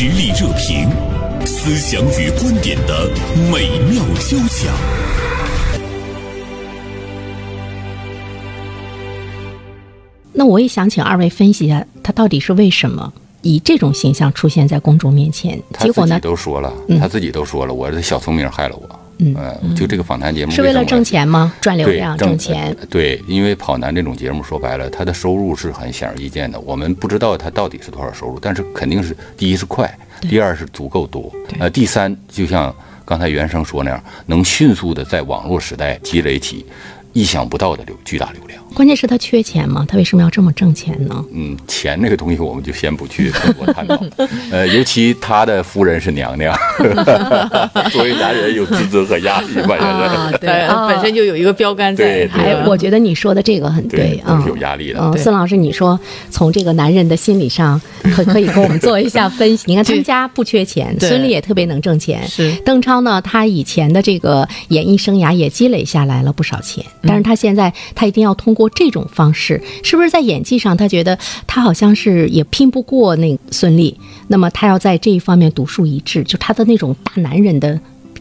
实力热评，思想与观点的美妙交响。那我也想请二位分析一下，他到底是为什么以这种形象出现在公众面前？他自己结果呢？都说了，嗯他自己都说了，我是小聪明害了我。嗯呃就这个访谈节目是为了挣钱吗？赚流对量、挣挣钱？呃对，因为跑男这种节目说白了，他的收入是很显而易见的。我们不知道他到底是多少收入，但是肯定是第一是快，第二是足够多，呃，第三就像刚才袁生说那样，能迅速的在网络时代积累起意想不到的流巨大流量。关键是他缺钱吗？他为什么要这么挣钱呢？嗯，钱这个东西我们就先不去多探讨。呃，尤其他的夫人是娘娘，作为男人有职责和压力吧，啊，对本身就有一个标杆在对。对哎，我觉得你说的这个很对，啊有压力的。嗯，孙老师，你说从这个男人的心理上，可可以给我们做一下分析？你看他们家不缺钱，孙俪也特别能挣钱。是邓超呢，他以前的这个演艺生涯也积累下来了不少钱，但是他现在他一定要通过这种方式，是不是在演技上他觉得他好像是也拼不过那孙俪，那么他要在这一方面独树一帜，就他的那种大男人的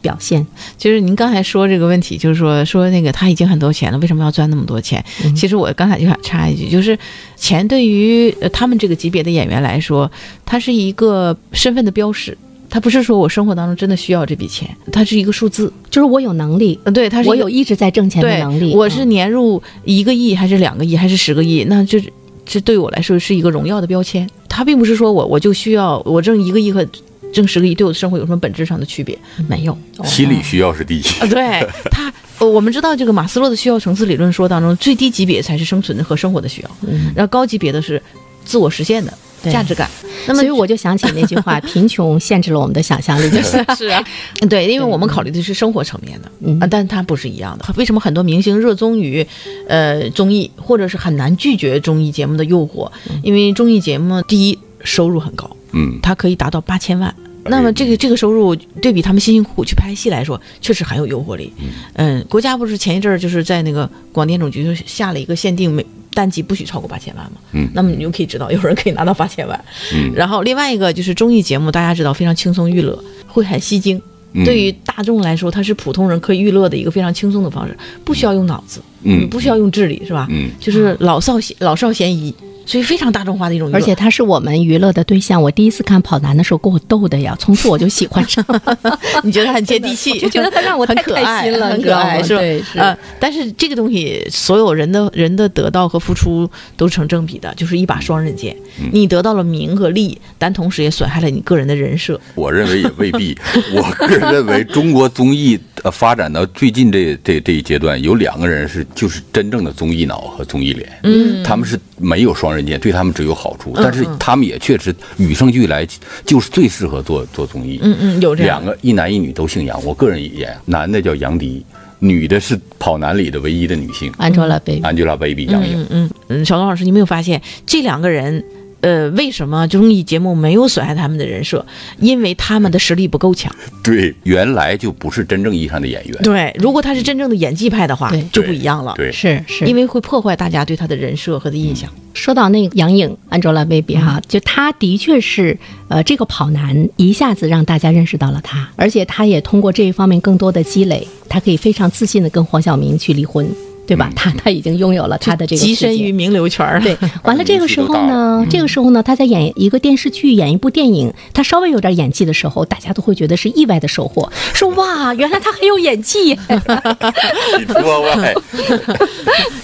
表现。就是您刚才说这个问题，就是说说那个他已经很多钱了，为什么要赚那么多钱？其实我刚才就想插一句，就是钱对于呃他们这个级别的演员来说，它是一个身份的标识。它不是说我生活当中真的需要这笔钱，它是一个数字。就是我有能力，呃，对，它是我有一直在挣钱的能力。我是嗯年入一个亿还是两个亿还是十个亿，那这这对我来说是一个荣耀的标签。它并不是说我我就需要我挣一个亿和挣十个亿对我的生活有什么本质上的区别，没有。心理需要是第一。啊，对他，呃我们知道这个马斯洛的需要层次理论说当中，最低级别才是生存和生活的需要，嗯然后高级别的是自我实现的对价值感。那么所以我就想起那句话：“ 贫穷限制了我们的想象力。”就是是 啊，对，因为我们考虑的是生活层面的，嗯啊，但它不是一样的。为什么很多明星热衷于，呃，综艺，或者是很难拒绝综艺节目的诱惑？因为综艺节目第一收入很高，嗯，它可以达到八千万。那么这个这个收入对比他们辛辛苦苦去拍戏来说，确实很有诱惑力。嗯，国家不是前一阵儿就是在那个广电总局就下了一个限定每单集不许超过八千万嘛。嗯那么你就可以知道有人可以拿到八千万。嗯然后另外一个就是综艺节目，大家知道非常轻松娱乐，会很吸睛。嗯对于大众来说，它是普通人可以娱乐的一个非常轻松的方式，不需要用脑子，嗯不需要用智力，是吧？嗯就是老少老少咸宜，所以非常大众化的一种娱乐。而且他是我们娱乐的对象。我第一次看跑男的时候，给我逗的呀，从此我就喜欢上了。你觉得很接地气，我就觉得他让我很太开可爱心了很可爱，是吧？对是呃，但是这个东西，所有人的人的得到和付出都是成正比的，就是一把双刃剑。你得到了名和利，但同时也损害了你个人的人设。我认为也未必。我个人认为，中国综艺呃发展到最近这这这一阶段，有两个人是就是真正的综艺脑和综艺脸。嗯，他们是没有双刃剑，对他们只有好处，但是他们也确实与生俱来就是最适合做做综艺。嗯嗯，有这样两个一男一女都姓杨，我个人演，男的叫杨迪，女的是跑男里的唯一的女性 Angelababy，，Angelababy 杨颖。嗯嗯嗯，小东老师，你没有发现这两个人？呃，为什么综艺节目没有损害他们的人设？因为他们的实力不够强。对，原来就不是真正意义上的演员。对，如果他是真正的演技派的话对，就不一样了。对，是是，因为会破坏大家对他的人设和的印象。说到那个杨颖 Angelababy 哈，就她的确是呃这个跑男一下子让大家认识到了她，而且她也通过这一方面更多的积累，她可以非常自信的跟黄晓明去离婚。对吧？他他已经拥有了他的这个跻身于名流圈儿。对，完了这个时候呢，这个时候呢，他在演一个电视剧、演一部电影，他稍微有点演技的时候，大家都会觉得是意外的收获，说哇，原来他很有演技。喜出望外。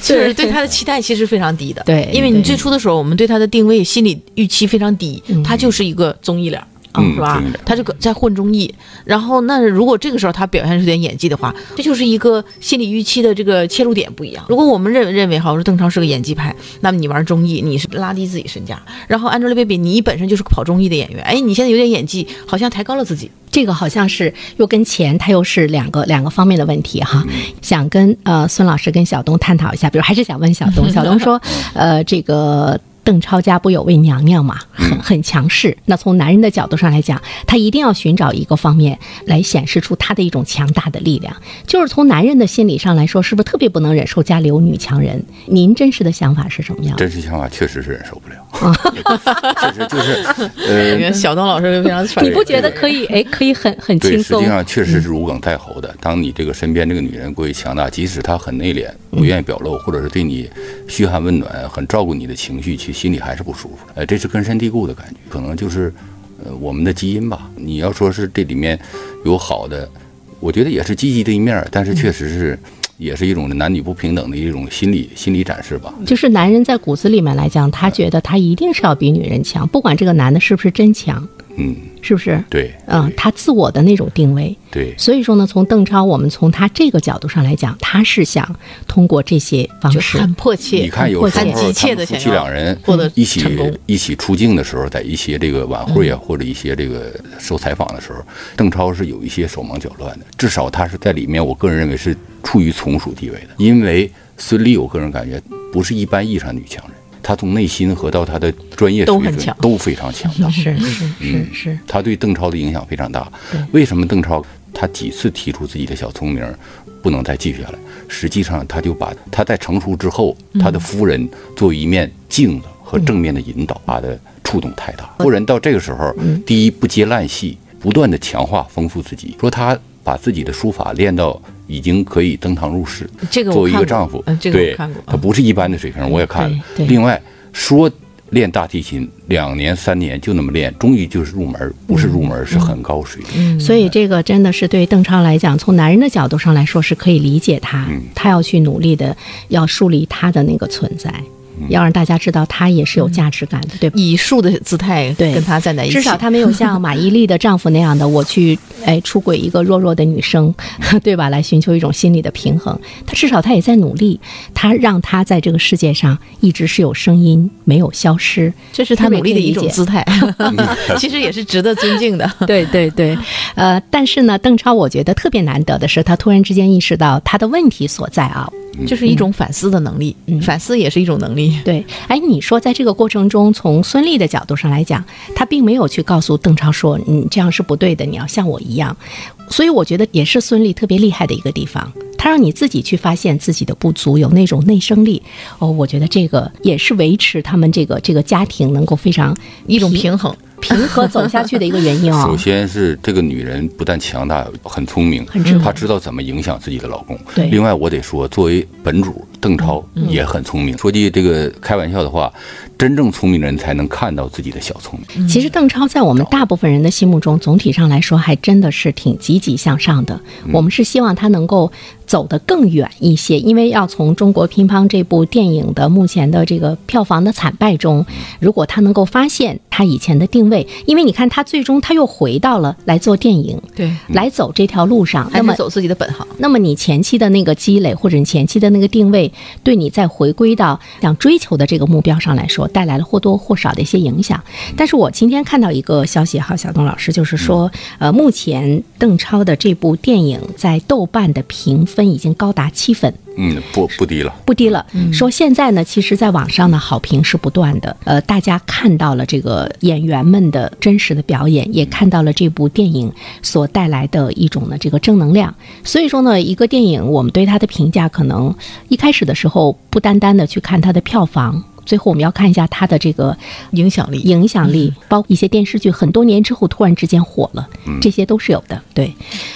就是对他的期待其实非常低的。对因为你最初的时候，我们对他的定位心理预期非常低，他就是一个综艺脸儿。嗯是吧？他这个在混综艺，然后那如果这个时候他表现出点演技的话，这就是一个心理预期的这个切入点不一样。如果我们认认为哈，我说邓超是个演技派，那么你玩综艺你是拉低自己身价，然后 Angelababy 你本身就是个跑综艺的演员，哎，你现在有点演技，好像抬高了自己。这个好像是又跟钱，它又是两个两个方面的问题哈。想跟呃孙老师跟小东探讨一下，比如还是想问小东，小东说，呃，这个。邓超家不有位娘娘嘛，很很强势。那从男人的角度上来讲，他一定要寻找一个方面来显示出他的一种强大的力量。就是从男人的心理上来说，是不是特别不能忍受家里有女强人？您真实的想法是什么样的？真实想法确实是忍受不了。确实就是呃小东老师非常，你不觉得可以？哎，可以很很对，轻松实际。上确实是如鲠在喉的。当你这个身边这个女人过于强大，即使她很内敛，不愿意表露，或者是对你嘘寒问暖，很照顾你的情绪，其实心里还是不舒服。呃，这是根深蒂固的感觉，可能就是呃我们的基因吧。你要说是这里面有好的，我觉得也是积极的一面儿，但是确实是。也是一种男女不平等的一种心理心理展示吧。就是男人在骨子里面来讲，他觉得他一定是要比女人强，不管这个男的是不是真强，嗯，是不是？对，嗯，他自我的那种定位。对，所以说呢，从邓超，我们从他这个角度上来讲，他是想通过这些方式，很迫切，你看有时候很急切他们夫的想要妻两人一起。一起出镜的时候，在一些这个晚会啊，或者一些这个受采访的时候，邓超是有一些手忙脚乱的。至少他是在里面，我个人认为是处于从属地位的。因为孙俪，我个人感觉不是一般意义上女强人，她从内心和到他的专业水准都非常强大。是是是是，他对邓超的影响非常大。为什么邓超他几次提出自己的小聪明不能再继续下来？实际上，他就把他在成熟之后，他的夫人作为一面镜子和正面的引导，他的触动太大。夫人到这个时候，第一不接烂戏，不断的强化丰富自己，说他把自己的书法练到已经可以登堂入室。这个我作为一个丈夫嗯，这个我对看过，他不是一般的水平，我也看了另外说练大提琴两年三年就那么练，终于就是入门，不是入门，是很高水平。所以这个真的是对邓超来讲，从男人的角度上来说是可以理解他，他要去努力的要树立他的那个存在，要让大家知道他也是有价值感的，对吧？以树的姿态对跟他站在一起，至少他没有像 马伊琍的丈夫那样的，我去哎出轨一个弱弱的女生，对吧？来寻求一种心理的平衡。他至少他也在努力，他让他在这个世界上一直是有声音，没有消失。这是他努力的一种姿态。态，其实也是值得尊敬的。对对对，呃，但是呢，邓超我觉得特别难得的是，他突然之间意识到他的问题所在啊。就是一种反思的能力，反思也是一种能力。对，哎，你说在这个过程中，从孙俪的角度上来讲，她并没有去告诉邓超说，你这样是不对的，你要像我一样。所以我觉得也是孙俪特别厉害的一个地方，她让你自己去发现自己的不足，有那种内生力。哦，我觉得这个也是维持他们这个这个家庭能够非常一种平衡。平和走下去的一个原因哦。首先是这个女人不但强大，很聪明，很智慧她知道怎么影响自己的老公。对另外我得说，作为本主邓超也很聪明。说句这个开玩笑的话，真正聪明人才能看到自己的小聪明。其实邓超在我们大部分人的心目中，总体上来说还真的是挺积极向上的。我们是希望他能够走得更远一些，因为要从《中国乒乓》这部电影的目前的这个票房的惨败中，如果他能够发现他以前的定位，因为你看他最终他又回到了来做电影，对，来走这条路上，那么走自己的本行。那么你前期的那个积累，或者你前期的那个定位，对你再回归到想追求的这个目标上来说，带来了或多或少的一些影响。但是我今天看到一个消息哈，小东老师就是说，呃，目前邓超的这部电影在豆瓣的评分已经高达七分。嗯，不不低了。不低了。说现在呢，其实在网上呢，好评是不断的。呃，大家看到了这个演员们的真实的表演，也看到了这部电影所带来的一种呢这个正能量。所以说呢，一个电影我们对它的评价，可能一开始的时候不单单的去看它的票房。最后我们要看一下它的这个影响力。影响力，包括一些电视剧，很多年之后突然之间火了，这些都是有的。对，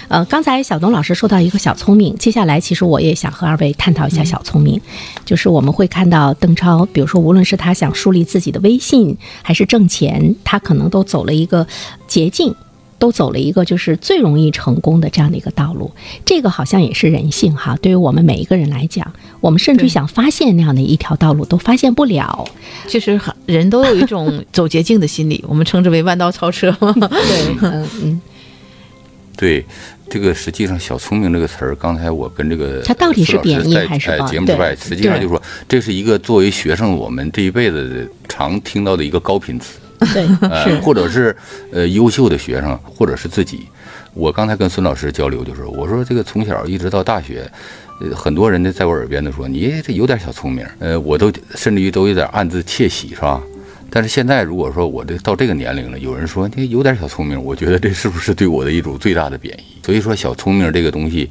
呃，刚才小东老师说到一个小聪明，接下来其实我也想和二位探讨一下小聪明，就是我们会看到邓超，比如说无论是他想树立自己的威信，还是挣钱，他可能都走了一个捷径。都走了一个就是最容易成功的这样的一个道路，这个好像也是人性哈。对于我们每一个人来讲，我们甚至想发现那样的一条道路都发现不了。其实人都有一种走捷径的心理，我们称之为弯道超车。对，嗯嗯，对，这个实际上“小聪明”这个词儿，刚才我跟这个它到底是贬义还是褒节目之外，对实际上就是说，这是一个作为学生我们这一辈子常听到的一个高频词。对，呃，是或者是呃优秀的学生，或者是自己。我刚才跟孙老师交流，就是我说这个从小一直到大学，呃，很多人呢在我耳边都说你这有点小聪明，呃，我都甚至于都有点暗自窃喜，是吧？但是现在如果说我这到这个年龄了，有人说你有点小聪明，我觉得这是不是对我的一种最大的贬义？所以说小聪明这个东西，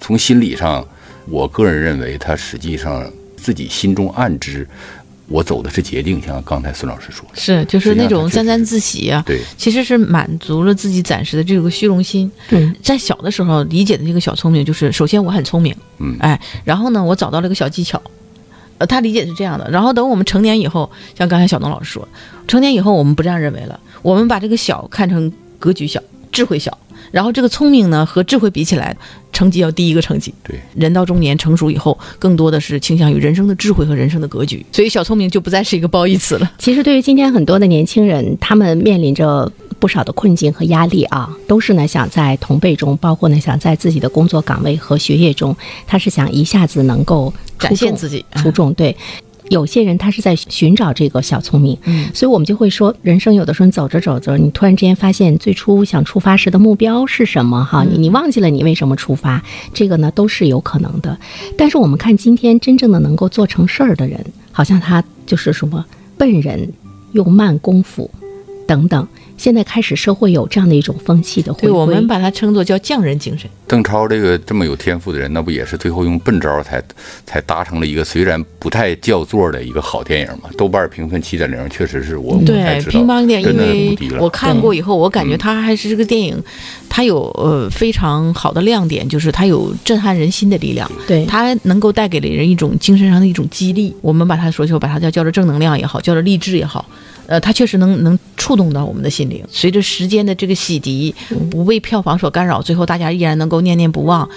从心理上，我个人认为他实际上自己心中暗知。我走的是捷径，像刚才孙老师说的，是就是那种沾沾自喜啊，对，其实是满足了自己暂时的这个虚荣心。对，在小的时候理解的这个小聪明，就是首先我很聪明，嗯，哎，然后呢，我找到了一个小技巧，呃，他理解是这样的。然后等我们成年以后，像刚才小东老师说，成年以后我们不这样认为了，我们把这个小看成格局小、智慧小。然后这个聪明呢和智慧比起来，成绩要低一个成绩。对，人到中年成熟以后，更多的是倾向于人生的智慧和人生的格局，所以小聪明就不再是一个褒义词了。其实对于今天很多的年轻人，他们面临着不少的困境和压力啊，都是呢想在同辈中，包括呢想在自己的工作岗位和学业中，他是想一下子能够展现自己，出众。对。有些人他是在寻找这个小聪明，嗯，所以我们就会说，人生有的时候你走着走着，你突然之间发现最初想出发时的目标是什么？哈，你你忘记了你为什么出发，这个呢都是有可能的。但是我们看今天真正的能够做成事儿的人，好像他就是什么笨人用慢功夫等等。现在开始，社会有这样的一种风气的回归，我们把它称作叫匠人精神。邓超这个这么有天赋的人，那不也是最后用笨招才才达成了一个虽然不太叫座的一个好电影吗？豆瓣评分七点零，确实是我对乒乓一点，因为我看过以后，我感觉嗯它还是这个电影，它有呃非常好的亮点，就是它有震撼人心的力量，对它能够带给人一种精神上的一种激励。我们把它说就把它叫叫做正能量也好，叫做励志也好。呃，它确实能能触动到我们的心灵。随着时间的这个洗涤，不被票房所干扰，最后大家依然能够念念不忘，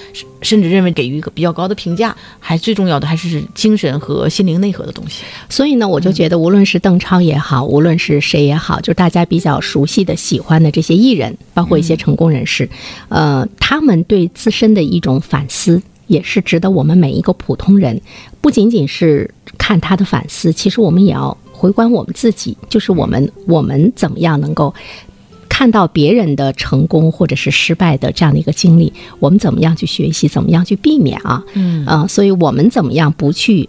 甚至认为给予一个比较高的评价。还最重要的还是精神和心灵内核的东西。所以呢，我就觉得，无论是邓超也好，无论是谁也好，就是大家比较熟悉的、喜欢的这些艺人，包括一些成功人士，呃，他们对自身的一种反思，也是值得我们每一个普通人，不仅仅是看他的反思，其实我们也要。回观我们自己，就是我们我们怎么样能够看到别人的成功或者是失败的这样的一个经历，我们怎么样去学习，怎么样去避免啊？嗯啊、呃，所以我们怎么样不去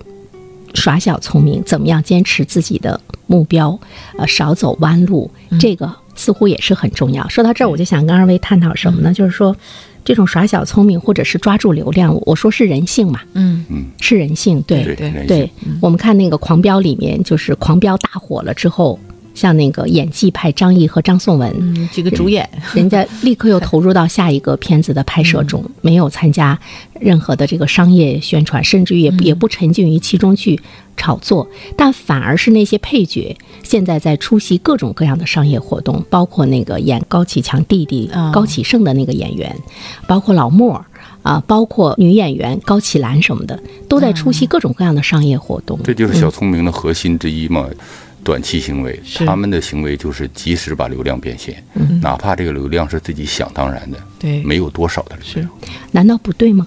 耍小聪明，怎么样坚持自己的目标，呃，少走弯路，这个似乎也是很重要。说到这儿，我就想跟二位探讨什么呢？就是说。这种耍小聪明，或者是抓住流量，我说是人性嘛，嗯嗯，是人性，对对对对。我们看那个《狂飙》里面，就是《狂飙》大火了之后，像那个演技派张译和张颂文，嗯，几个主演，人家立刻又投入到下一个片子的拍摄中，没有参加任何的这个商业宣传，甚至于也也不沉浸于其中去炒作，但反而是那些配角现在在出席各种各样的商业活动，包括那个演高启强弟弟啊高启盛的那个演员，包括老莫。啊，包括女演员高启兰什么的，都在出席各种各样的商业活动。这就是小聪明的核心之一嘛。短期行为，他们的行为就是及时把流量变现，哪怕这个流量是自己想当然的，对，没有多少的流量。难道不对吗？